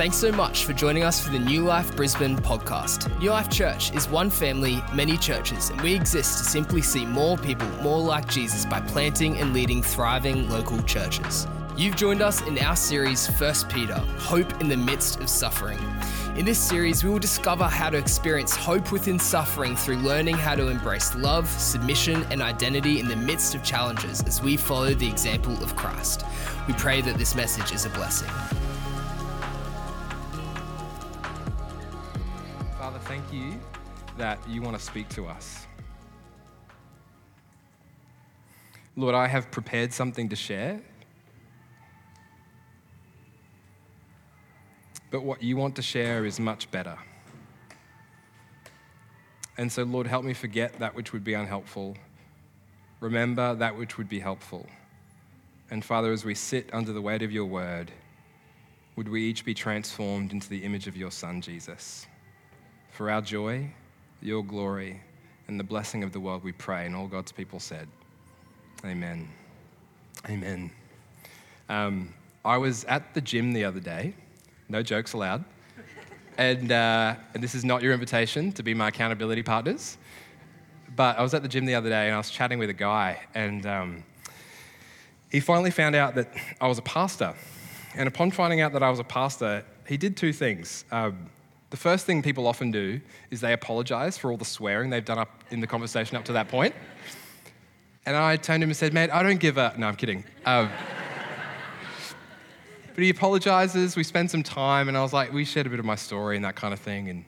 Thanks so much for joining us for the Newlife Brisbane podcast. Newlife Church is one family, many churches, and we exist to simply see more people more like Jesus by planting and leading thriving local churches. You've joined us in our series, First Peter Hope in the Midst of Suffering. In this series, we will discover how to experience hope within suffering through learning how to embrace love, submission, and identity in the midst of challenges as we follow the example of Christ. We pray that this message is a blessing. That you want to speak to us. Lord, I have prepared something to share. But what you want to share is much better. And so, Lord, help me forget that which would be unhelpful. Remember that which would be helpful. And Father, as we sit under the weight of your word, would we each be transformed into the image of your Son, Jesus? For our joy, your glory, and the blessing of the world, we pray. And all God's people said, Amen. Amen. Um, I was at the gym the other day no jokes allowed. And, uh, and this is not your invitation to be my accountability partners. But I was at the gym the other day and I was chatting with a guy, and um, he finally found out that I was a pastor. And upon finding out that I was a pastor, he did two things. Um, the first thing people often do is they apologize for all the swearing they've done up in the conversation up to that point. And I turned to him and said, Mate, I don't give a. No, I'm kidding. Um, but he apologizes. We spend some time, and I was like, we shared a bit of my story and that kind of thing. And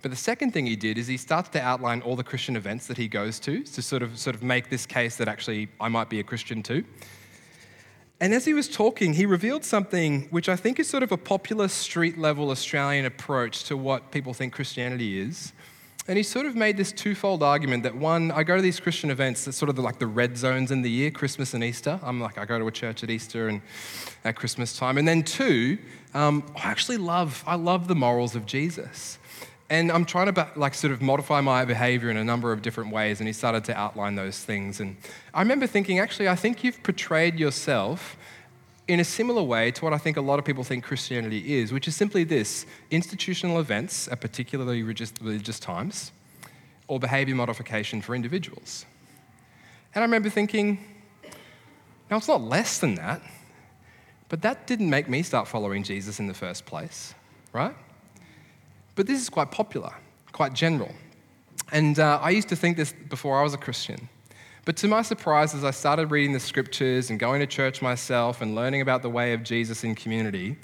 but the second thing he did is he starts to outline all the Christian events that he goes to to sort of sort of make this case that actually I might be a Christian too. And as he was talking, he revealed something which I think is sort of a popular street level Australian approach to what people think Christianity is. And he sort of made this twofold argument that one, I go to these Christian events that's sort of like the red zones in the year, Christmas and Easter. I'm like, I go to a church at Easter and at Christmas time. And then two, um, I actually love, I love the morals of Jesus. And I'm trying to like sort of modify my behavior in a number of different ways. And he started to outline those things. And I remember thinking, actually, I think you've portrayed yourself in a similar way to what I think a lot of people think Christianity is, which is simply this institutional events at particularly religious times, or behavior modification for individuals. And I remember thinking, now it's not less than that, but that didn't make me start following Jesus in the first place, right? But this is quite popular, quite general. And uh, I used to think this before I was a Christian. But to my surprise, as I started reading the scriptures and going to church myself and learning about the way of Jesus in community,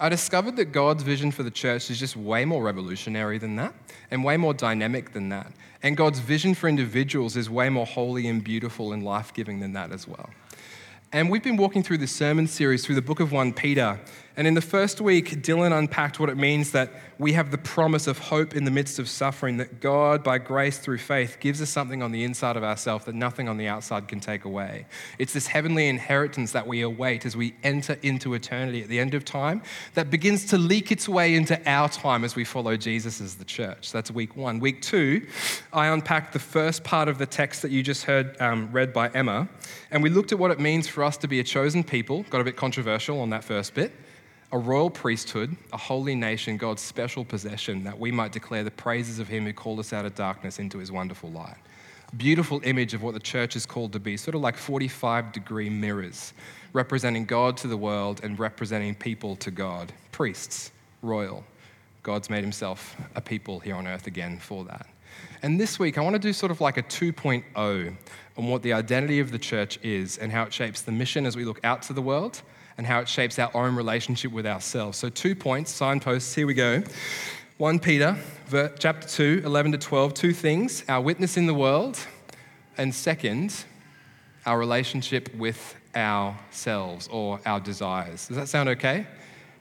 I discovered that God's vision for the church is just way more revolutionary than that and way more dynamic than that. And God's vision for individuals is way more holy and beautiful and life giving than that as well. And we've been walking through this sermon series through the book of 1 Peter. And in the first week, Dylan unpacked what it means that we have the promise of hope in the midst of suffering, that God, by grace through faith, gives us something on the inside of ourselves that nothing on the outside can take away. It's this heavenly inheritance that we await as we enter into eternity at the end of time that begins to leak its way into our time as we follow Jesus as the church. That's week one. Week two, I unpacked the first part of the text that you just heard um, read by Emma, and we looked at what it means for us to be a chosen people. Got a bit controversial on that first bit a royal priesthood, a holy nation, God's special possession, that we might declare the praises of Him who called us out of darkness into His wonderful light. Beautiful image of what the church is called to be, sort of like 45 degree mirrors, representing God to the world and representing people to God. Priests, royal. God's made Himself a people here on earth again for that. And this week, I want to do sort of like a 2.0 on what the identity of the church is and how it shapes the mission as we look out to the world and how it shapes our own relationship with ourselves. So, two points, signposts, here we go. 1 Peter, chapter 2, 11 to 12, two things our witness in the world, and second, our relationship with ourselves or our desires. Does that sound okay?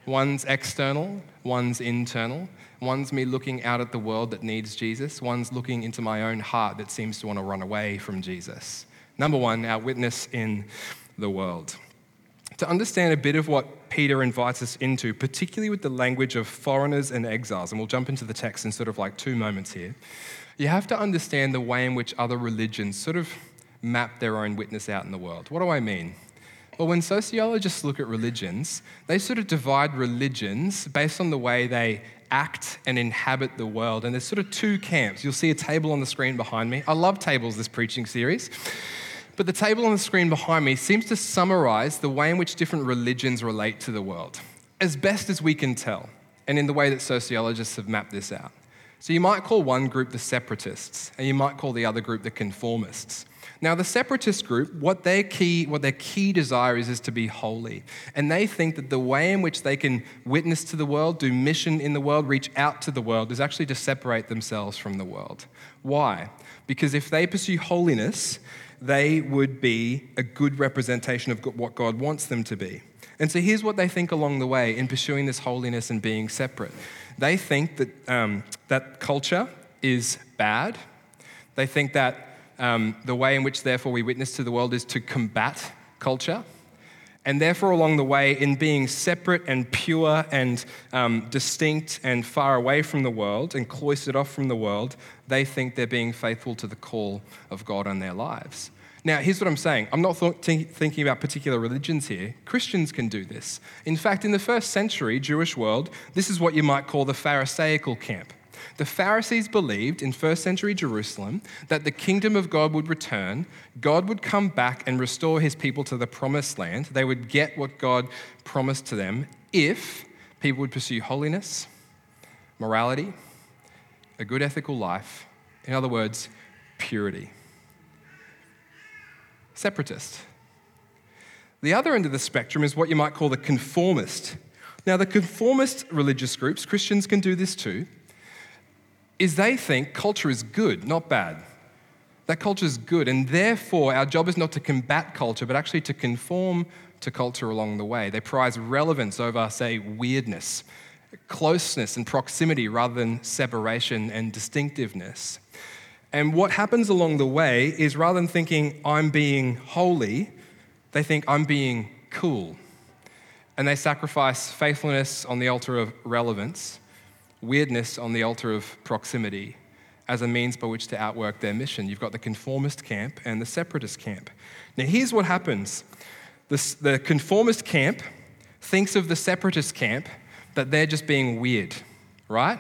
One's external, one's internal. One's me looking out at the world that needs Jesus, one's looking into my own heart that seems to want to run away from Jesus. Number one, our witness in the world to understand a bit of what Peter invites us into, particularly with the language of foreigners and exiles, and we'll jump into the text in sort of like two moments here, you have to understand the way in which other religions sort of map their own witness out in the world. What do I mean? Well, when sociologists look at religions, they sort of divide religions based on the way they act and inhabit the world. And there's sort of two camps. You'll see a table on the screen behind me. I love tables this preaching series. But the table on the screen behind me seems to summarize the way in which different religions relate to the world, as best as we can tell, and in the way that sociologists have mapped this out. So you might call one group the separatists, and you might call the other group the conformists. Now, the separatist group, what their key, what their key desire is, is to be holy. And they think that the way in which they can witness to the world, do mission in the world, reach out to the world, is actually to separate themselves from the world. Why? Because if they pursue holiness, they would be a good representation of what God wants them to be. And so here's what they think along the way in pursuing this holiness and being separate. They think that, um, that culture is bad. They think that um, the way in which, therefore, we witness to the world is to combat culture. And therefore, along the way, in being separate and pure and um, distinct and far away from the world and cloistered off from the world, they think they're being faithful to the call of God on their lives. Now, here's what I'm saying I'm not th- thinking about particular religions here. Christians can do this. In fact, in the first century Jewish world, this is what you might call the Pharisaical camp. The Pharisees believed in first century Jerusalem that the kingdom of God would return, God would come back and restore his people to the promised land. They would get what God promised to them if people would pursue holiness, morality, a good ethical life. In other words, purity separatist. The other end of the spectrum is what you might call the conformist. Now, the conformist religious groups, Christians can do this too, is they think culture is good, not bad. That culture is good, and therefore our job is not to combat culture, but actually to conform to culture along the way. They prize relevance over, say, weirdness, closeness and proximity rather than separation and distinctiveness. And what happens along the way is rather than thinking, I'm being holy, they think, I'm being cool. And they sacrifice faithfulness on the altar of relevance, weirdness on the altar of proximity, as a means by which to outwork their mission. You've got the conformist camp and the separatist camp. Now, here's what happens the, the conformist camp thinks of the separatist camp that they're just being weird, right?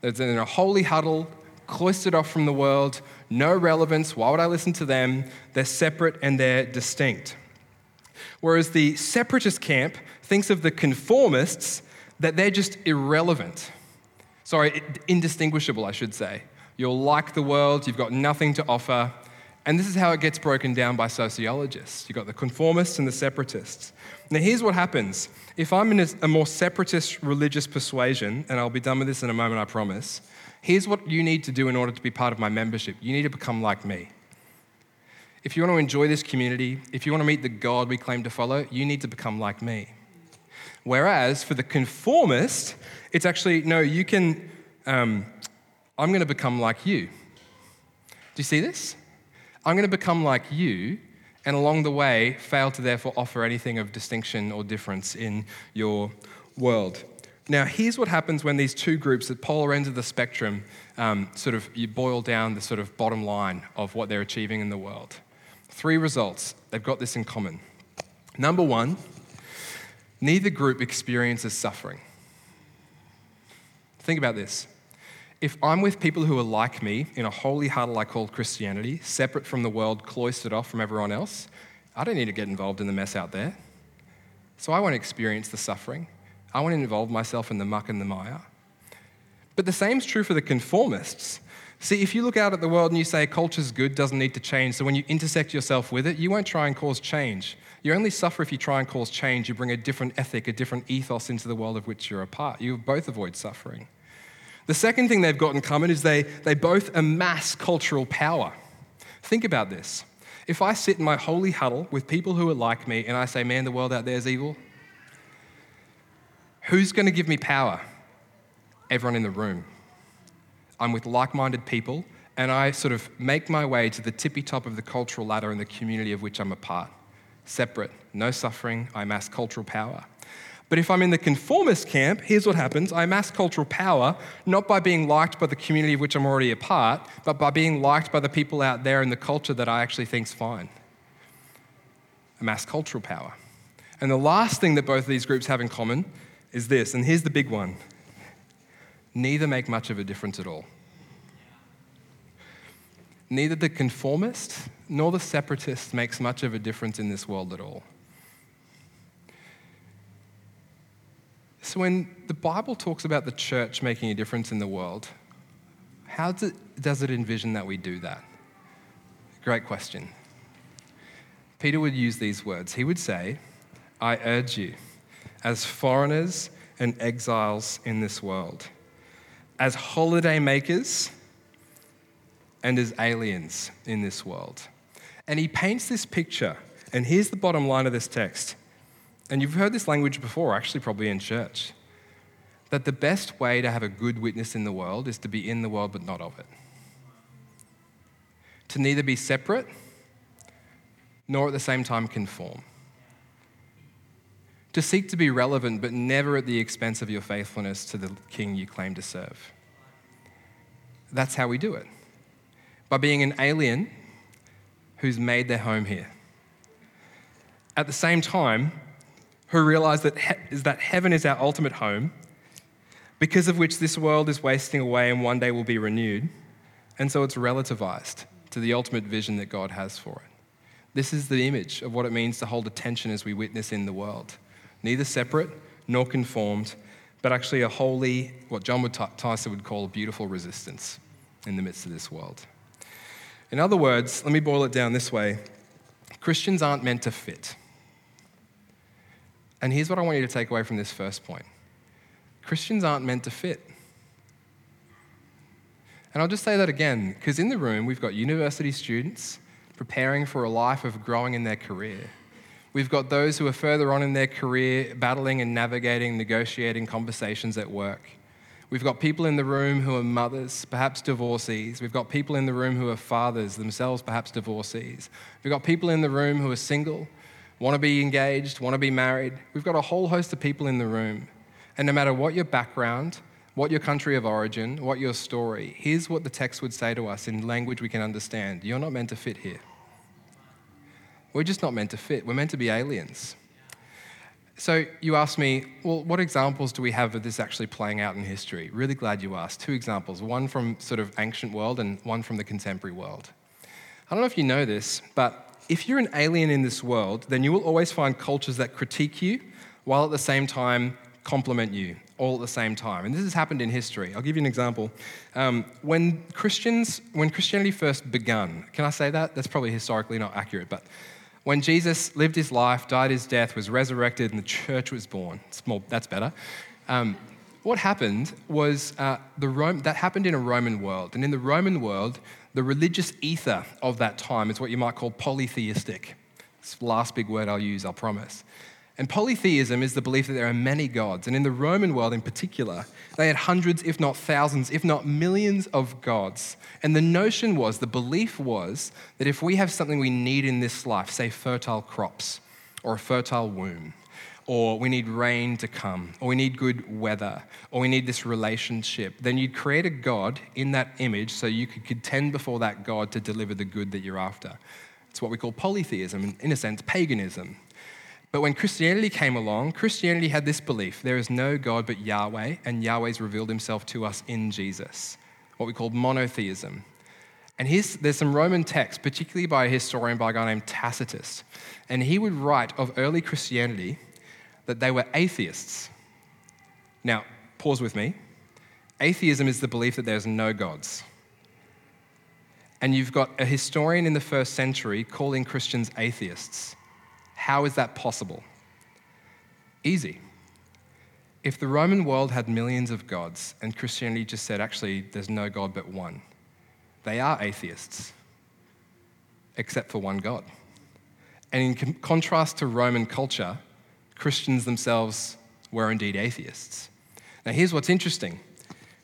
They're in a holy huddle, cloistered off from the world, no relevance. Why would I listen to them? They're separate and they're distinct. Whereas the separatist camp thinks of the conformists that they're just irrelevant. Sorry, indistinguishable, I should say. You're like the world, you've got nothing to offer. And this is how it gets broken down by sociologists. You've got the conformists and the separatists. Now, here's what happens. If I'm in a, more separatist religious persuasion, and I'll be done with this in a moment, I promise, Here's what you need to do in order to be part of my membership you need to become like me. If you want to enjoy this community, if you want to meet the God we claim to follow, you need to become like me. Whereas for the conformist, it's actually, no, you can, um, I'm going to become like you. Do you see this? I'm going to become like you, and along the way, fail to therefore offer anything of distinction or difference in your world. Now, here's what happens when these two groups at polar ends of the spectrum um, sort of you boil down the sort of bottom line of what they're achieving in the world. Three results. They've got this in common. Number one, neither group experiences suffering. Think about this. If I'm with people who are like me in a holy huddle I call Christianity, separate from the world, cloistered off from everyone else, I don't need to get involved in the mess out there. So I won't experience the suffering. I want to involve myself in the muck and the mire. But the same is true for the conformists. See, if you look out at the world and you say culture's good, doesn't need to change, so when you intersect yourself with it, you won't try and cause change. You only suffer if you try and cause change. You bring a different ethic, a different ethos into the world of which you're a part. You both avoid suffering. The second thing they've got in common is they, they both amass cultural power. Think about this. If I sit in my holy huddle with people who are like me and I say, man, the world out there is evil, Who's going to give me power? Everyone in the room. I'm with like minded people, and I sort of make my way to the tippy top of the cultural ladder in the community of which I'm a part. Separate, no suffering, I amass cultural power. But if I'm in the conformist camp, here's what happens I amass cultural power not by being liked by the community of which I'm already a part, but by being liked by the people out there in the culture that I actually think's fine. Amass cultural power. And the last thing that both of these groups have in common is this, and here's the big one neither make much of a difference at all. Neither the conformist nor the separatist makes much of a difference in this world at all. So, when the Bible talks about the church making a difference in the world, how does it, does it envision that we do that? Great question. Peter would use these words. He would say, I urge you, as foreigners and exiles in this world, as holiday makers and as aliens in this world. And he paints this picture, and here's the bottom line of this text. And you've heard this language before, actually, probably in church that the best way to have a good witness in the world is to be in the world but not of it. To neither be separate nor at the same time conform. To seek to be relevant but never at the expense of your faithfulness to the king you claim to serve. That's how we do it. By being an alien who's made their home here. At the same time, who realize that, he- is that heaven is our ultimate home, because of which this world is wasting away and one day will be renewed. And so it's relativized to the ultimate vision that God has for it. This is the image of what it means to hold attention as we witness in the world. Neither separate nor conformed, but actually a holy, what Jon would Tyson would call a beautiful resistance in the midst of this world. In other words, let me boil it down this way Christians aren't meant to fit. And here's what I want you to take away from this first point Christians aren't meant to fit. And I'll just say that again, because in the room we've got university students preparing for a life of growing in their career. We've got those who are further on in their career, battling and navigating, negotiating conversations at work. We've got people in the room who are mothers, perhaps divorcees. We've got people in the room who are fathers, themselves perhaps divorcees. We've got people in the room who are single, want to be engaged, want to be married. We've got a whole host of people in the room. And no matter what your background, what your country of origin, what your story, here's what the text would say to us in language we can understand. You're not meant to fit here. We're just not meant to fit. We're meant to be aliens. So you asked me, well, what examples do we have of this actually playing out in history? Really glad you asked. Two examples, one from sort of ancient world and one from the contemporary world. I don't know if you know this, but if you're an alien in this world, then you will always find cultures that critique you while at the same time compliment you all at the same time. And this has happened in history. I'll give you an example. Um, when Christians, when Christianity first begun, can I say that? That's probably historically not accurate, but when Jesus lived his life, died his death, was resurrected, and the church was born, more, that's better. Um, what happened was uh, the Rome, that happened in a Roman world. And in the Roman world, the religious ether of that time is what you might call polytheistic. It's the last big word I'll use, I'll promise. And polytheism is the belief that there are many gods. And in the Roman world in particular, they had hundreds, if not thousands, if not millions of gods. And the notion was, the belief was, that if we have something we need in this life, say fertile crops or a fertile womb, or we need rain to come, or we need good weather, or we need this relationship, then you'd create a God in that image so you could contend before that God to deliver the good that you're after. It's what we call polytheism, in a sense, paganism. But when Christianity came along, Christianity had this belief there is no God but Yahweh, and Yahweh's revealed himself to us in Jesus, what we call monotheism. And there's some Roman texts, particularly by a historian by a guy named Tacitus. And he would write of early Christianity that they were atheists. Now, pause with me. Atheism is the belief that there's no gods. And you've got a historian in the first century calling Christians atheists. How is that possible? Easy. If the Roman world had millions of gods and Christianity just said, actually, there's no God but one, they are atheists, except for one God. And in contrast to Roman culture, Christians themselves were indeed atheists. Now, here's what's interesting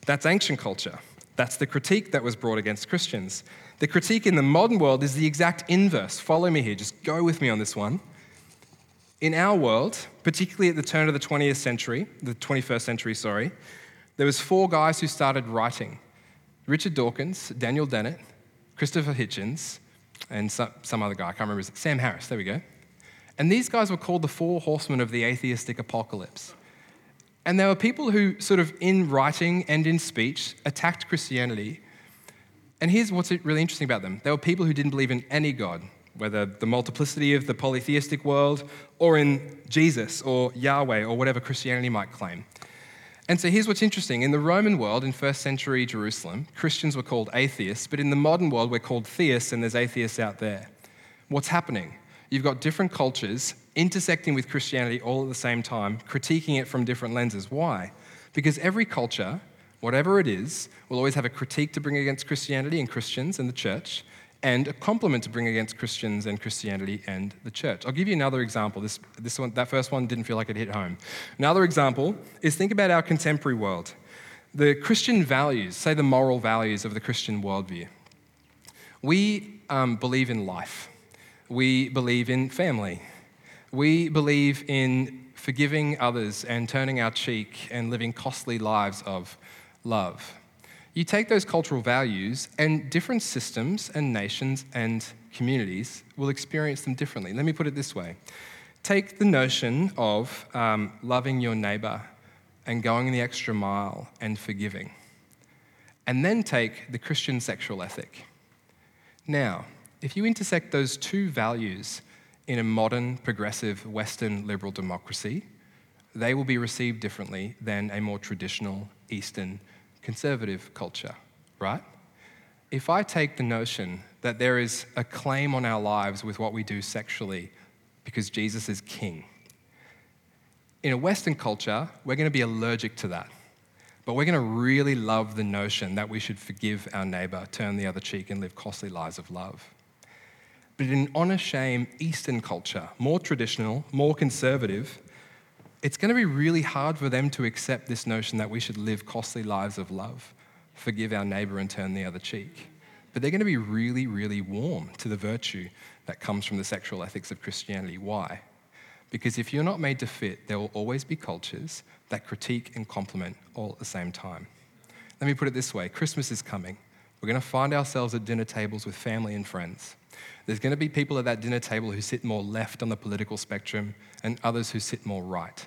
that's ancient culture. That's the critique that was brought against Christians. The critique in the modern world is the exact inverse. Follow me here, just go with me on this one. In our world, particularly at the turn of the 20th century, the 21st century, sorry, there was four guys who started writing. Richard Dawkins, Daniel Dennett, Christopher Hitchens, and some, some other guy, I can't remember, Sam Harris, there we go. And these guys were called the four horsemen of the atheistic apocalypse. And they were people who, sort of in writing and in speech, attacked Christianity. And here's what's really interesting about them they were people who didn't believe in any God, whether the multiplicity of the polytheistic world or in Jesus or Yahweh or whatever Christianity might claim. And so here's what's interesting. In the Roman world, in first century Jerusalem, Christians were called atheists, but in the modern world, we're called theists, and there's atheists out there. What's happening? You've got different cultures intersecting with Christianity all at the same time, critiquing it from different lenses. Why? Because every culture, whatever it is, will always have a critique to bring against Christianity and Christians and the church, and a compliment to bring against Christians and Christianity and the church. I'll give you another example. This, this one, that first one didn't feel like it hit home. Another example is think about our contemporary world. The Christian values, say the moral values of the Christian worldview. We um, believe in life. We believe in family. We believe in forgiving others and turning our cheek and living costly lives of love you take those cultural values, and different systems and nations and communities will experience them differently. Let me put it this way take the notion of um, loving your neighbor and going the extra mile and forgiving, and then take the Christian sexual ethic. Now, if you intersect those two values in a modern, progressive, Western liberal democracy, they will be received differently than a more traditional Eastern conservative culture, right? If I take the notion that there is a claim on our lives with what we do sexually because Jesus is king, in a Western culture, we're going to be allergic to that. But we're going to really love the notion that we should forgive our neighbor, turn the other cheek, and live costly lives of love. But in honor shame Eastern culture, more traditional, more conservative, it's going to be really hard for them to accept this notion that we should live costly lives of love, forgive our neighbor, and turn the other cheek. But they're going to be really, really warm to the virtue that comes from the sexual ethics of Christianity. Why? Because if you're not made to fit, there will always be cultures that critique and compliment all at the same time. Let me put it this way Christmas is coming. We're going to find ourselves at dinner tables with family and friends. There's going to be people at that dinner table who sit more left on the political spectrum and others who sit more right.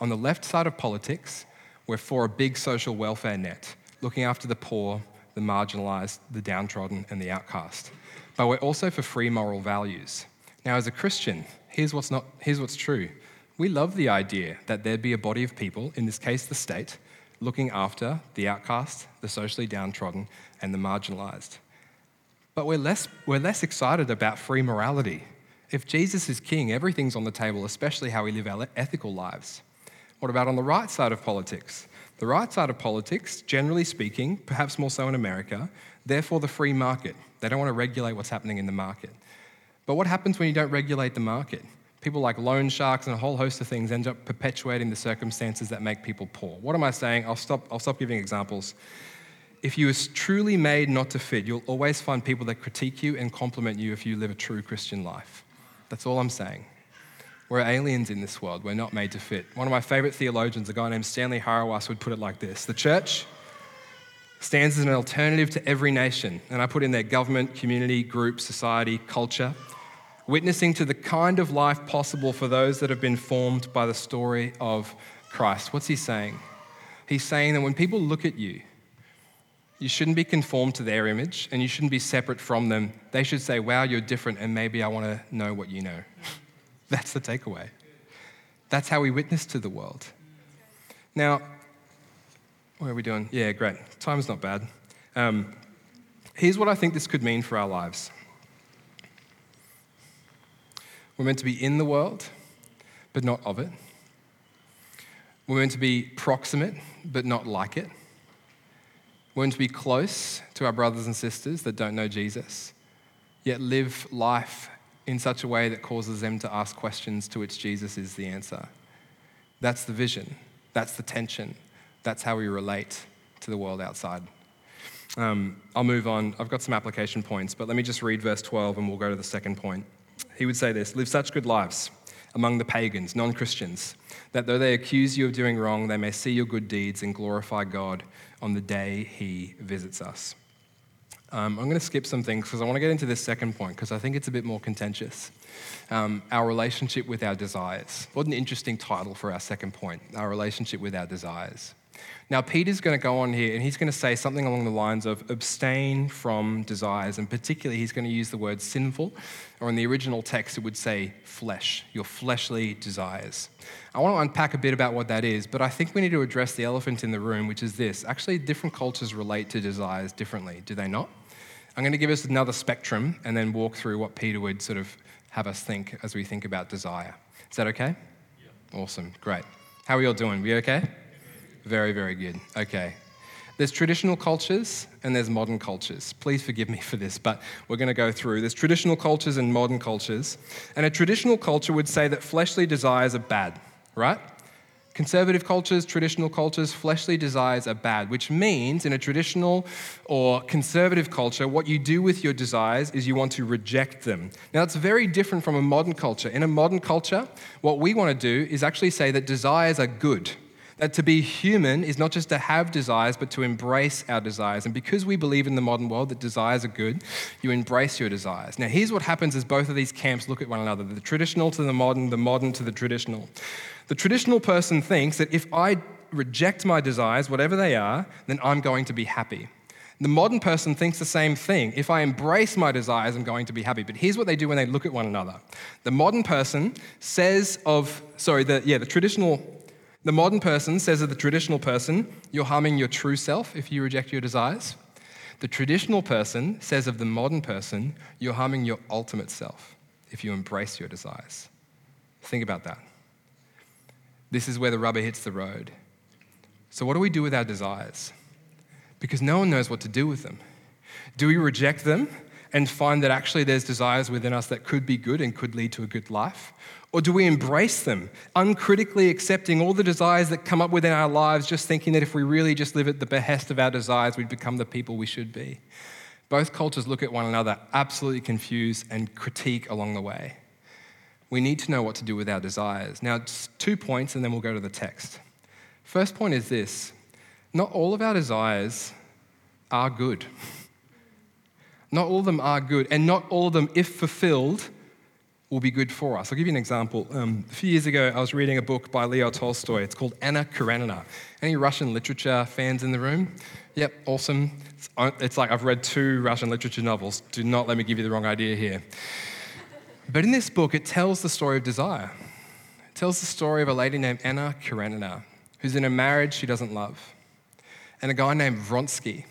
On the left side of politics, we're for a big social welfare net, looking after the poor, the marginalized, the downtrodden, and the outcast. But we're also for free moral values. Now, as a Christian, here's what's, not, here's what's true. We love the idea that there'd be a body of people, in this case the state, looking after the outcast, the socially downtrodden, and the marginalized. But we're less, we're less excited about free morality. If Jesus is king, everything's on the table, especially how we live our ethical lives. What about on the right side of politics? The right side of politics, generally speaking, perhaps more so in America, therefore the free market. They don't want to regulate what's happening in the market. But what happens when you don't regulate the market? People like loan sharks and a whole host of things end up perpetuating the circumstances that make people poor. What am I saying? I'll stop, I'll stop giving examples. If you are truly made not to fit, you'll always find people that critique you and compliment you if you live a true Christian life. That's all I'm saying. We're aliens in this world. We're not made to fit. One of my favorite theologians, a guy named Stanley Hauerwas, would put it like this The church stands as an alternative to every nation. And I put in there government, community, group, society, culture, witnessing to the kind of life possible for those that have been formed by the story of Christ. What's he saying? He's saying that when people look at you, you shouldn't be conformed to their image and you shouldn't be separate from them. They should say, Wow, you're different, and maybe I want to know what you know. That's the takeaway. That's how we witness to the world. Now, what are we doing? Yeah, great. Time's not bad. Um, here's what I think this could mean for our lives we're meant to be in the world, but not of it. We're meant to be proximate, but not like it. We're to be close to our brothers and sisters that don't know Jesus, yet live life in such a way that causes them to ask questions to which Jesus is the answer. That's the vision. That's the tension. That's how we relate to the world outside. Um, I'll move on. I've got some application points, but let me just read verse 12 and we'll go to the second point. He would say this Live such good lives among the pagans, non Christians, that though they accuse you of doing wrong, they may see your good deeds and glorify God on the day he visits us. Um, I'm going to skip some things because I want to get into this second point because I think it's a bit more contentious. Um, our relationship with our desires. What an interesting title for our second point our relationship with our desires. Now, Peter's going to go on here and he's going to say something along the lines of abstain from desires. And particularly, he's going to use the word sinful, or in the original text, it would say flesh, your fleshly desires. I want to unpack a bit about what that is, but I think we need to address the elephant in the room, which is this. Actually, different cultures relate to desires differently, do they not? I'm going to give us another spectrum and then walk through what Peter would sort of have us think as we think about desire. Is that okay? Yeah. Awesome, great. How are you all doing? We okay? Very, very good. Okay. There's traditional cultures and there's modern cultures. Please forgive me for this, but we're going to go through. There's traditional cultures and modern cultures. And a traditional culture would say that fleshly desires are bad, right? Conservative cultures, traditional cultures, fleshly desires are bad, which means in a traditional or conservative culture, what you do with your desires is you want to reject them. Now, that's very different from a modern culture. In a modern culture, what we want to do is actually say that desires are good. That to be human is not just to have desires, but to embrace our desires. And because we believe in the modern world that desires are good, you embrace your desires. Now, here's what happens as both of these camps look at one another the traditional to the modern, the modern to the traditional. The traditional person thinks that if I reject my desires, whatever they are, then I'm going to be happy. The modern person thinks the same thing. If I embrace my desires, I'm going to be happy. But here's what they do when they look at one another. The modern person says of, sorry, the, yeah, the traditional, the modern person says of the traditional person, you're harming your true self if you reject your desires. The traditional person says of the modern person, you're harming your ultimate self if you embrace your desires. Think about that. This is where the rubber hits the road. So, what do we do with our desires? Because no one knows what to do with them. Do we reject them and find that actually there's desires within us that could be good and could lead to a good life? Or do we embrace them, uncritically accepting all the desires that come up within our lives, just thinking that if we really just live at the behest of our desires, we'd become the people we should be? Both cultures look at one another absolutely confused and critique along the way we need to know what to do with our desires. Now, two points, and then we'll go to the text. First point is this not all of our desires are good. Not all of them are good, and not all of them, if fulfilled, will be good for us. I'll give you an example. Um, a few years ago, I was reading a book by Leo Tolstoy. It's called Anna Karenina. Any Russian literature fans in the room? Yep, awesome. It's, it's like I've read two Russian literature novels. Do not let me give you the wrong idea here. But in this book, it tells the story of desire. It tells the story of a lady named Anna Karenina, who's in a marriage she doesn't love, and a guy named Vronsky,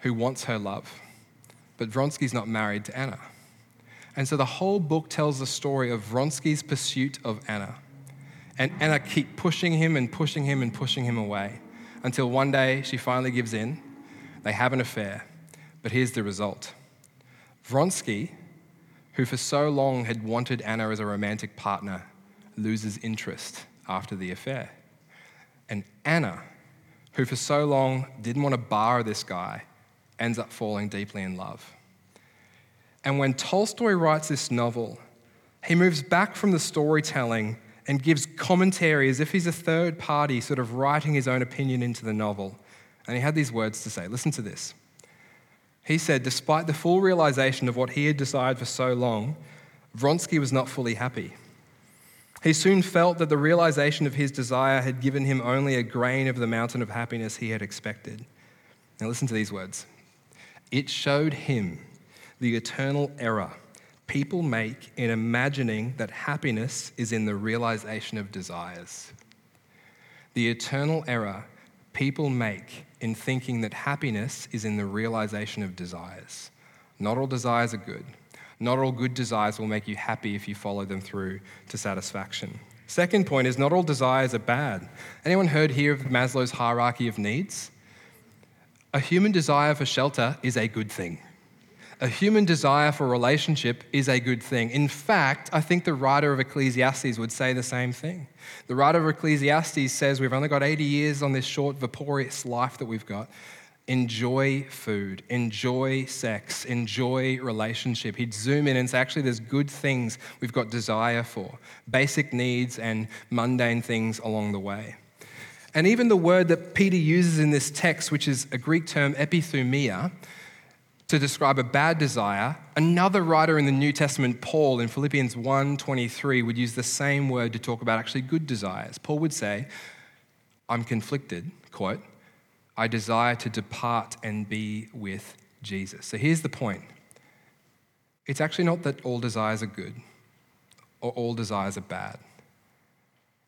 who wants her love. But Vronsky's not married to Anna. And so the whole book tells the story of Vronsky's pursuit of Anna. And Anna keep pushing him and pushing him and pushing him away until one day she finally gives in. They have an affair. But here's the result Vronsky who for so long had wanted Anna as a romantic partner, loses interest after the affair. And Anna, who for so long didn't want to bar this guy, ends up falling deeply in love. And when Tolstoy writes this novel, he moves back from the storytelling and gives commentary as if he's a third party, sort of writing his own opinion into the novel. And he had these words to say listen to this. He said, despite the full realization of what he had desired for so long, Vronsky was not fully happy. He soon felt that the realization of his desire had given him only a grain of the mountain of happiness he had expected. Now, listen to these words. It showed him the eternal error people make in imagining that happiness is in the realization of desires. The eternal error people make in thinking that happiness is in the realization of desires. Not all desires are good. Not all good desires will make you happy if you follow them through to satisfaction. Second point is not all desires are bad. Anyone heard here of Maslow's hierarchy of needs? A human desire for shelter is a good thing a human desire for relationship is a good thing. In fact, I think the writer of Ecclesiastes would say the same thing. The writer of Ecclesiastes says we've only got 80 years on this short, vaporous life that we've got. Enjoy food, enjoy sex, enjoy relationship. He'd zoom in and say, actually, there's good things we've got desire for, basic needs and mundane things along the way. And even the word that Peter uses in this text, which is a Greek term epithumia, to describe a bad desire, another writer in the New Testament, Paul, in Philippians 1:23, would use the same word to talk about actually good desires. Paul would say, I'm conflicted, quote, I desire to depart and be with Jesus. So here's the point. It's actually not that all desires are good or all desires are bad.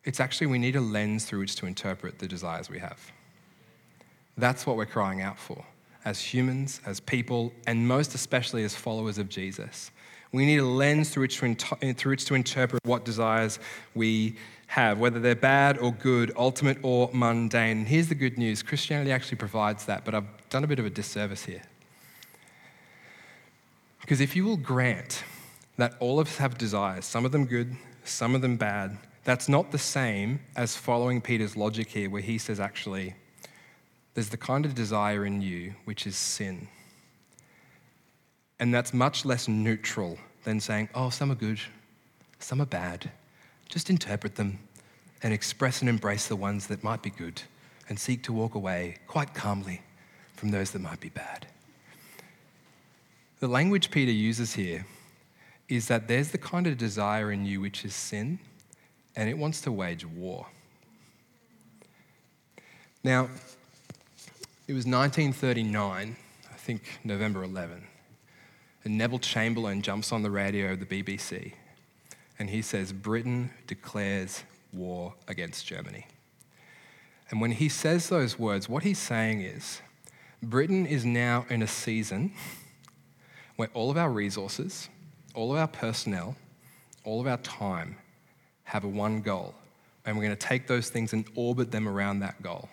It's actually we need a lens through which to interpret the desires we have. That's what we're crying out for as humans, as people, and most especially as followers of Jesus. We need a lens through which to, through which to interpret what desires we have, whether they're bad or good, ultimate or mundane. And here's the good news Christianity actually provides that, but I've done a bit of a disservice here. Because if you will grant that all of us have desires, some of them good, some of them bad, that's not the same as following Peter's logic here, where he says, actually, there's the kind of desire in you which is sin. And that's much less neutral than saying, oh, some are good, some are bad. Just interpret them and express and embrace the ones that might be good and seek to walk away quite calmly from those that might be bad. The language Peter uses here is that there's the kind of desire in you which is sin, and it wants to wage war. Now, it was 1939, I think November 11, and Neville Chamberlain jumps on the radio of the BBC and he says, Britain declares war against Germany. And when he says those words, what he's saying is, Britain is now in a season where all of our resources, all of our personnel, all of our time have a one goal. And we're going to take those things and orbit them around that goal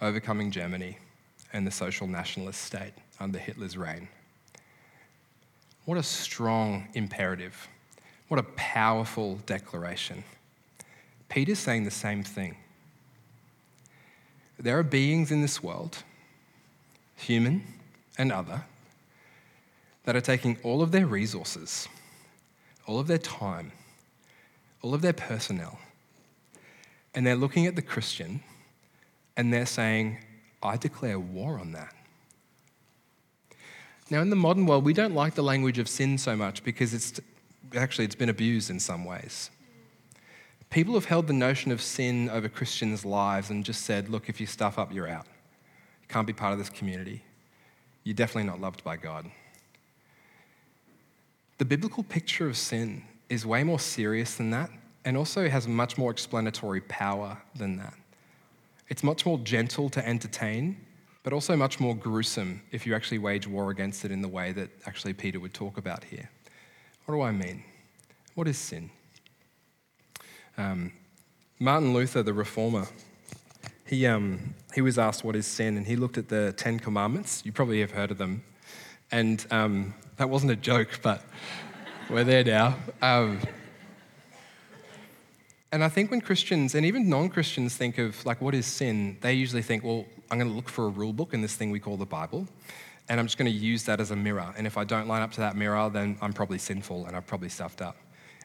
overcoming Germany and the social nationalist state under Hitler's reign. What a strong imperative. What a powerful declaration. Peter's saying the same thing. There are beings in this world, human and other, that are taking all of their resources, all of their time, all of their personnel, and they're looking at the Christian and they're saying, I declare war on that. Now, in the modern world, we don't like the language of sin so much because it's actually it's been abused in some ways. People have held the notion of sin over Christians' lives and just said, look, if you stuff up, you're out. You can't be part of this community. You're definitely not loved by God. The biblical picture of sin is way more serious than that and also has much more explanatory power than that. It's much more gentle to entertain, but also much more gruesome if you actually wage war against it in the way that actually Peter would talk about here. What do I mean? What is sin? Um, Martin Luther, the reformer, he, um, he was asked what is sin, and he looked at the Ten Commandments. You probably have heard of them. And um, that wasn't a joke, but we're there now. Um, and I think when Christians and even non Christians think of like what is sin, they usually think, well, I'm going to look for a rule book in this thing we call the Bible, and I'm just going to use that as a mirror. And if I don't line up to that mirror, then I'm probably sinful and I've probably stuffed up.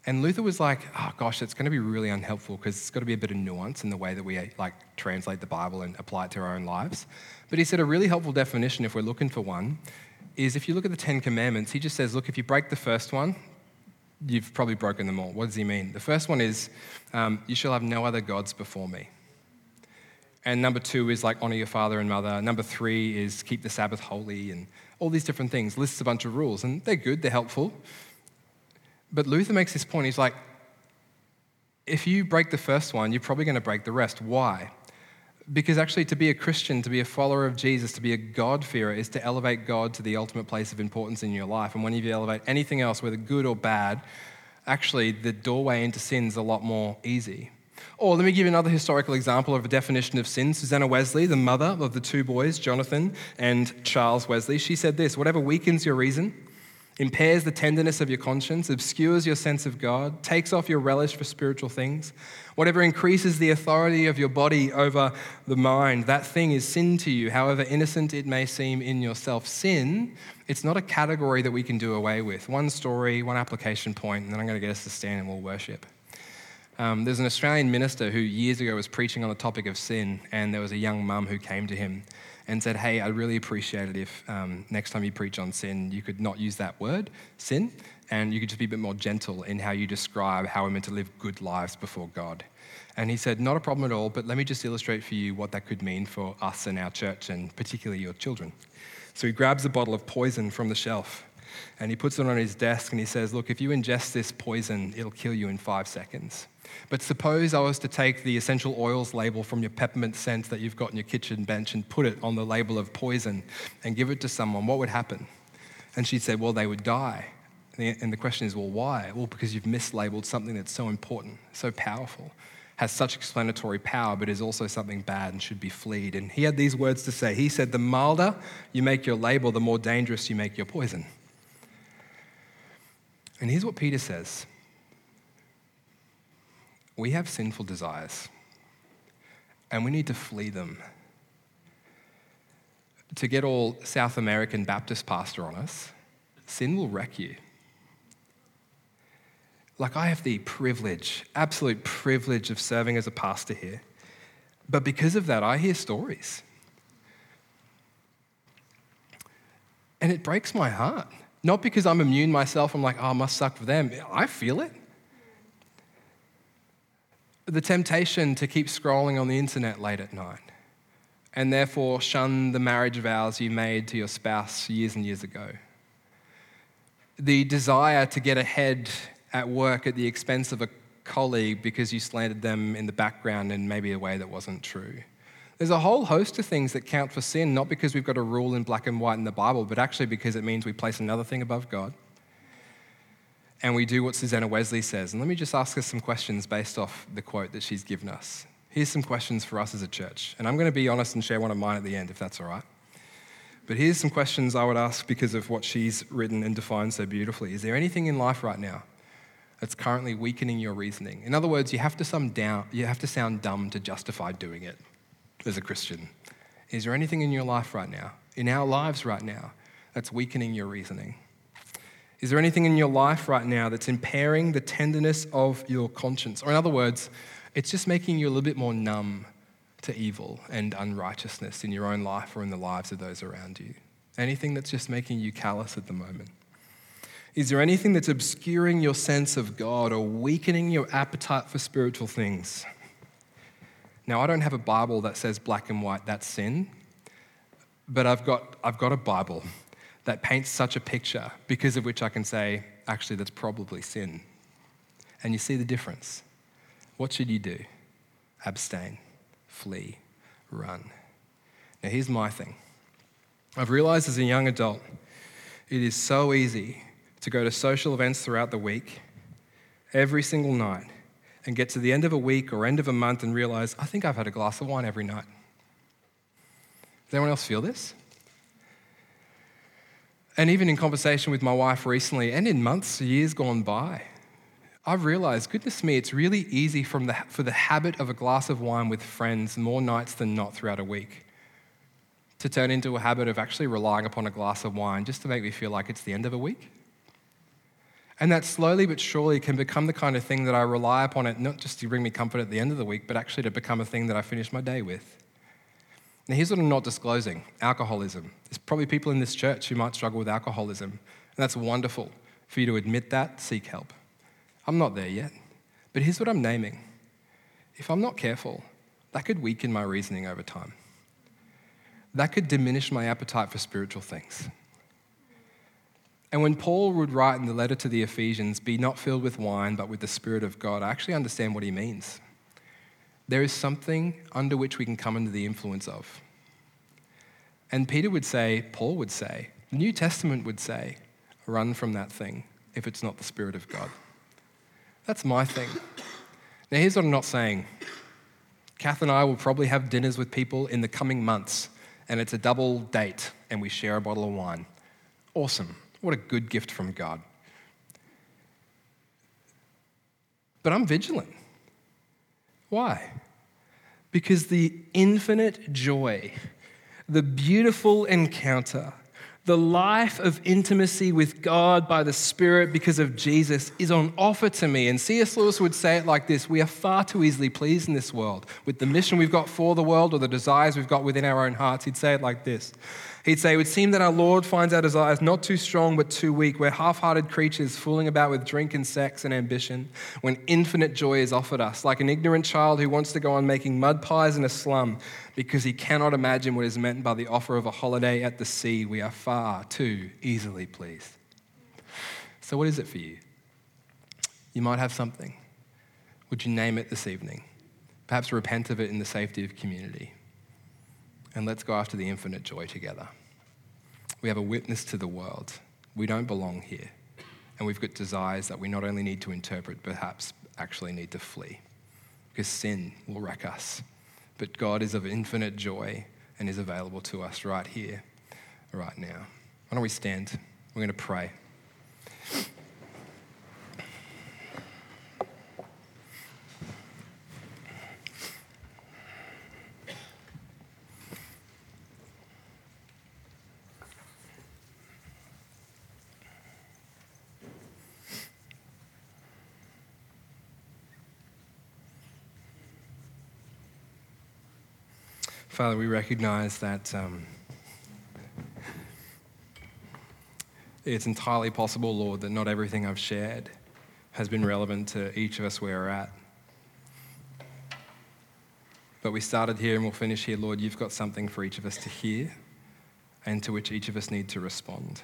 And Luther was like, oh gosh, it's going to be really unhelpful because it's got to be a bit of nuance in the way that we like translate the Bible and apply it to our own lives. But he said a really helpful definition, if we're looking for one, is if you look at the Ten Commandments, he just says, look, if you break the first one, you've probably broken them all. What does he mean? The first one is, um, you shall have no other gods before me. And number two is like honor your father and mother. Number three is keep the Sabbath holy and all these different things. Lists a bunch of rules, and they're good, they're helpful. But Luther makes this point. He's like, if you break the first one, you're probably going to break the rest. Why? Because actually, to be a Christian, to be a follower of Jesus, to be a God-fearer, is to elevate God to the ultimate place of importance in your life. And when you elevate anything else, whether good or bad, actually, the doorway into sin is a lot more easy. Or let me give you another historical example of a definition of sin. Susanna Wesley, the mother of the two boys, Jonathan and Charles Wesley, she said this Whatever weakens your reason, impairs the tenderness of your conscience, obscures your sense of God, takes off your relish for spiritual things, whatever increases the authority of your body over the mind, that thing is sin to you, however innocent it may seem in yourself. Sin, it's not a category that we can do away with. One story, one application point, and then I'm going to get us to stand and we'll worship. Um, there's an Australian minister who years ago was preaching on the topic of sin, and there was a young mum who came to him and said, Hey, I'd really appreciate it if um, next time you preach on sin, you could not use that word, sin, and you could just be a bit more gentle in how you describe how we're meant to live good lives before God. And he said, Not a problem at all, but let me just illustrate for you what that could mean for us and our church, and particularly your children. So he grabs a bottle of poison from the shelf and he puts it on his desk and he says, Look, if you ingest this poison, it'll kill you in five seconds. But suppose I was to take the essential oils label from your peppermint scent that you've got in your kitchen bench and put it on the label of poison and give it to someone, what would happen? And she said, Well, they would die. And the question is, Well, why? Well, because you've mislabeled something that's so important, so powerful, has such explanatory power, but is also something bad and should be fleed. And he had these words to say. He said, The milder you make your label, the more dangerous you make your poison. And here's what Peter says We have sinful desires, and we need to flee them. To get all South American Baptist pastor on us, sin will wreck you. Like, I have the privilege, absolute privilege of serving as a pastor here. But because of that, I hear stories. And it breaks my heart. Not because I'm immune myself, I'm like, oh, I must suck for them. I feel it. The temptation to keep scrolling on the internet late at night and therefore shun the marriage vows you made to your spouse years and years ago. The desire to get ahead at work at the expense of a colleague because you slandered them in the background in maybe a way that wasn't true. There's a whole host of things that count for sin, not because we've got a rule in black and white in the Bible, but actually because it means we place another thing above God. And we do what Susanna Wesley says. And let me just ask us some questions based off the quote that she's given us. Here's some questions for us as a church. And I'm going to be honest and share one of mine at the end, if that's all right. But here's some questions I would ask because of what she's written and defined so beautifully. Is there anything in life right now that's currently weakening your reasoning? In other words, you have to, you have to sound dumb to justify doing it as a Christian? Is there anything in your life right now, in our lives right now, that's weakening your reasoning? Is there anything in your life right now that's impairing the tenderness of your conscience? Or, in other words, it's just making you a little bit more numb to evil and unrighteousness in your own life or in the lives of those around you? Anything that's just making you callous at the moment? Is there anything that's obscuring your sense of God or weakening your appetite for spiritual things? Now, I don't have a Bible that says black and white, that's sin, but I've got, I've got a Bible that paints such a picture because of which I can say, actually, that's probably sin. And you see the difference. What should you do? Abstain, flee, run. Now, here's my thing I've realized as a young adult, it is so easy to go to social events throughout the week, every single night, and get to the end of a week or end of a month and realize, I think I've had a glass of wine every night. Does anyone else feel this? And even in conversation with my wife recently, and in months, years gone by, I've realized, goodness me, it's really easy from the, for the habit of a glass of wine with friends more nights than not throughout a week to turn into a habit of actually relying upon a glass of wine just to make me feel like it's the end of a week. And that slowly but surely can become the kind of thing that I rely upon it, not just to bring me comfort at the end of the week, but actually to become a thing that I finish my day with. Now, here's what I'm not disclosing alcoholism. There's probably people in this church who might struggle with alcoholism, and that's wonderful for you to admit that, seek help. I'm not there yet, but here's what I'm naming. If I'm not careful, that could weaken my reasoning over time. That could diminish my appetite for spiritual things. And when Paul would write in the letter to the Ephesians, be not filled with wine, but with the Spirit of God, I actually understand what he means. There is something under which we can come under the influence of. And Peter would say, Paul would say, the New Testament would say, run from that thing if it's not the Spirit of God. That's my thing. Now, here's what I'm not saying Kath and I will probably have dinners with people in the coming months, and it's a double date, and we share a bottle of wine. Awesome. What a good gift from God. But I'm vigilant. Why? Because the infinite joy, the beautiful encounter, The life of intimacy with God by the Spirit because of Jesus is on offer to me. And C.S. Lewis would say it like this We are far too easily pleased in this world with the mission we've got for the world or the desires we've got within our own hearts. He'd say it like this He'd say, It would seem that our Lord finds our desires not too strong but too weak. We're half hearted creatures fooling about with drink and sex and ambition when infinite joy is offered us, like an ignorant child who wants to go on making mud pies in a slum because he cannot imagine what is meant by the offer of a holiday at the sea. We are far too easily pleased. So, what is it for you? You might have something. Would you name it this evening? Perhaps repent of it in the safety of community and let's go after the infinite joy together. We have a witness to the world. We don't belong here. And we've got desires that we not only need to interpret, perhaps actually need to flee. Because sin will wreck us. But God is of infinite joy and is available to us right here, right now. Why don't we stand? We're going to pray. Father, we recognize that um, it's entirely possible, Lord, that not everything I've shared has been relevant to each of us where we're at. But we started here and we'll finish here, Lord. You've got something for each of us to hear and to which each of us need to respond.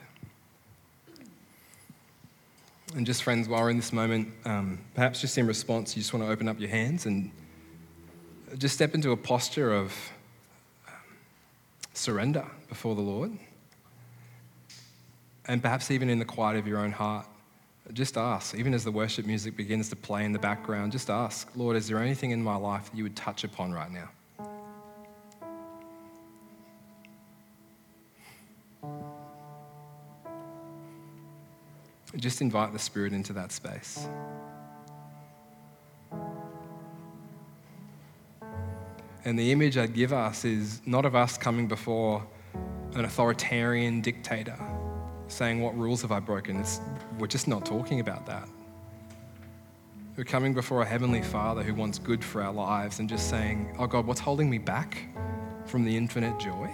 And just, friends, while we're in this moment, um, perhaps just in response, you just want to open up your hands and just step into a posture of surrender before the Lord. And perhaps even in the quiet of your own heart, just ask, even as the worship music begins to play in the background, just ask, Lord, is there anything in my life that you would touch upon right now? Just invite the Spirit into that space. And the image I'd give us is not of us coming before an authoritarian dictator saying, What rules have I broken? It's, we're just not talking about that. We're coming before a heavenly Father who wants good for our lives and just saying, Oh God, what's holding me back from the infinite joy?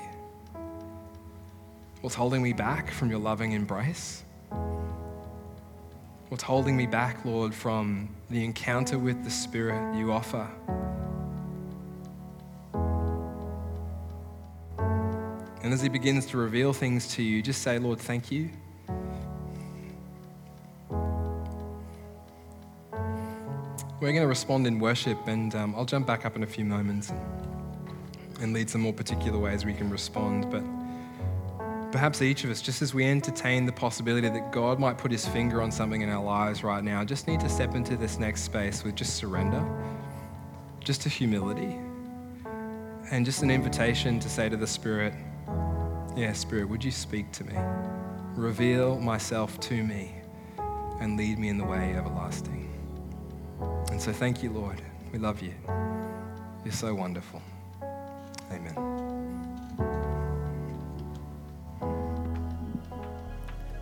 What's holding me back from your loving embrace? What's holding me back, Lord, from the encounter with the Spirit you offer? And as He begins to reveal things to you, just say, Lord, thank you. We're going to respond in worship, and um, I'll jump back up in a few moments and lead some more particular ways we can respond. But perhaps each of us, just as we entertain the possibility that God might put his finger on something in our lives right now, just need to step into this next space with just surrender, just a humility, and just an invitation to say to the Spirit, yeah, Spirit, would you speak to me? Reveal myself to me and lead me in the way everlasting. And so thank you, Lord. We love you. You're so wonderful.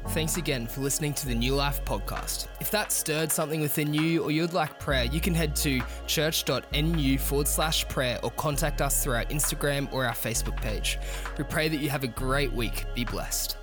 Thanks again for listening to the Newlife podcast. If that stirred something within you or you'd like prayer, you can head to church.nu forward slash prayer or contact us through our Instagram or our Facebook page. We pray that you have a great week. Be blessed.